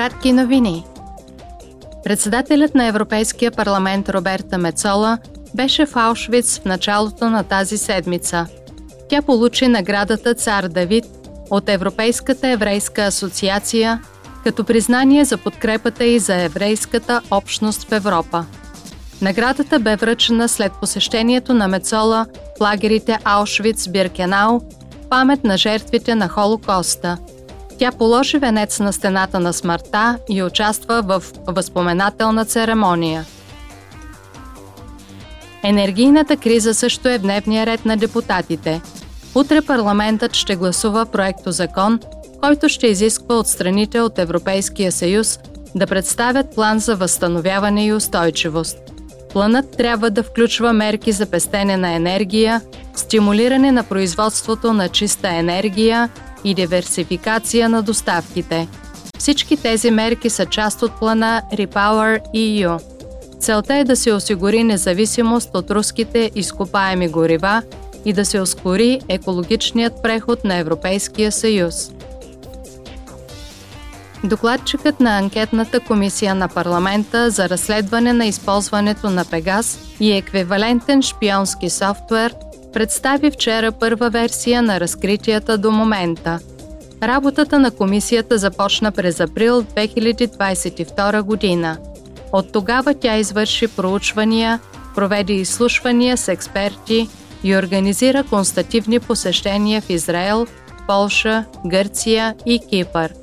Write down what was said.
Кратки новини. Председателят на Европейския парламент Роберта Мецола беше в Аушвиц в началото на тази седмица. Тя получи наградата Цар Давид от Европейската еврейска асоциация като признание за подкрепата и за еврейската общност в Европа. Наградата бе връчена след посещението на Мецола в лагерите Аушвиц-Биркенау, памет на жертвите на Холокоста – тя положи венец на стената на смъртта и участва в възпоменателна церемония. Енергийната криза също е в дневния ред на депутатите. Утре парламентът ще гласува проекто закон, който ще изисква от страните от Европейския съюз да представят план за възстановяване и устойчивост. Планът трябва да включва мерки за пестене на енергия, стимулиране на производството на чиста енергия и диверсификация на доставките. Всички тези мерки са част от плана Repower EU. Целта е да се осигури независимост от руските изкопаеми горива и да се ускори екологичният преход на Европейския съюз. Докладчикът на анкетната комисия на парламента за разследване на използването на Пегас и еквивалентен шпионски софтуер представи вчера първа версия на разкритията до момента. Работата на комисията започна през април 2022 година. От тогава тя извърши проучвания, проведе изслушвания с експерти и организира констативни посещения в Израел, Полша, Гърция и Кипър –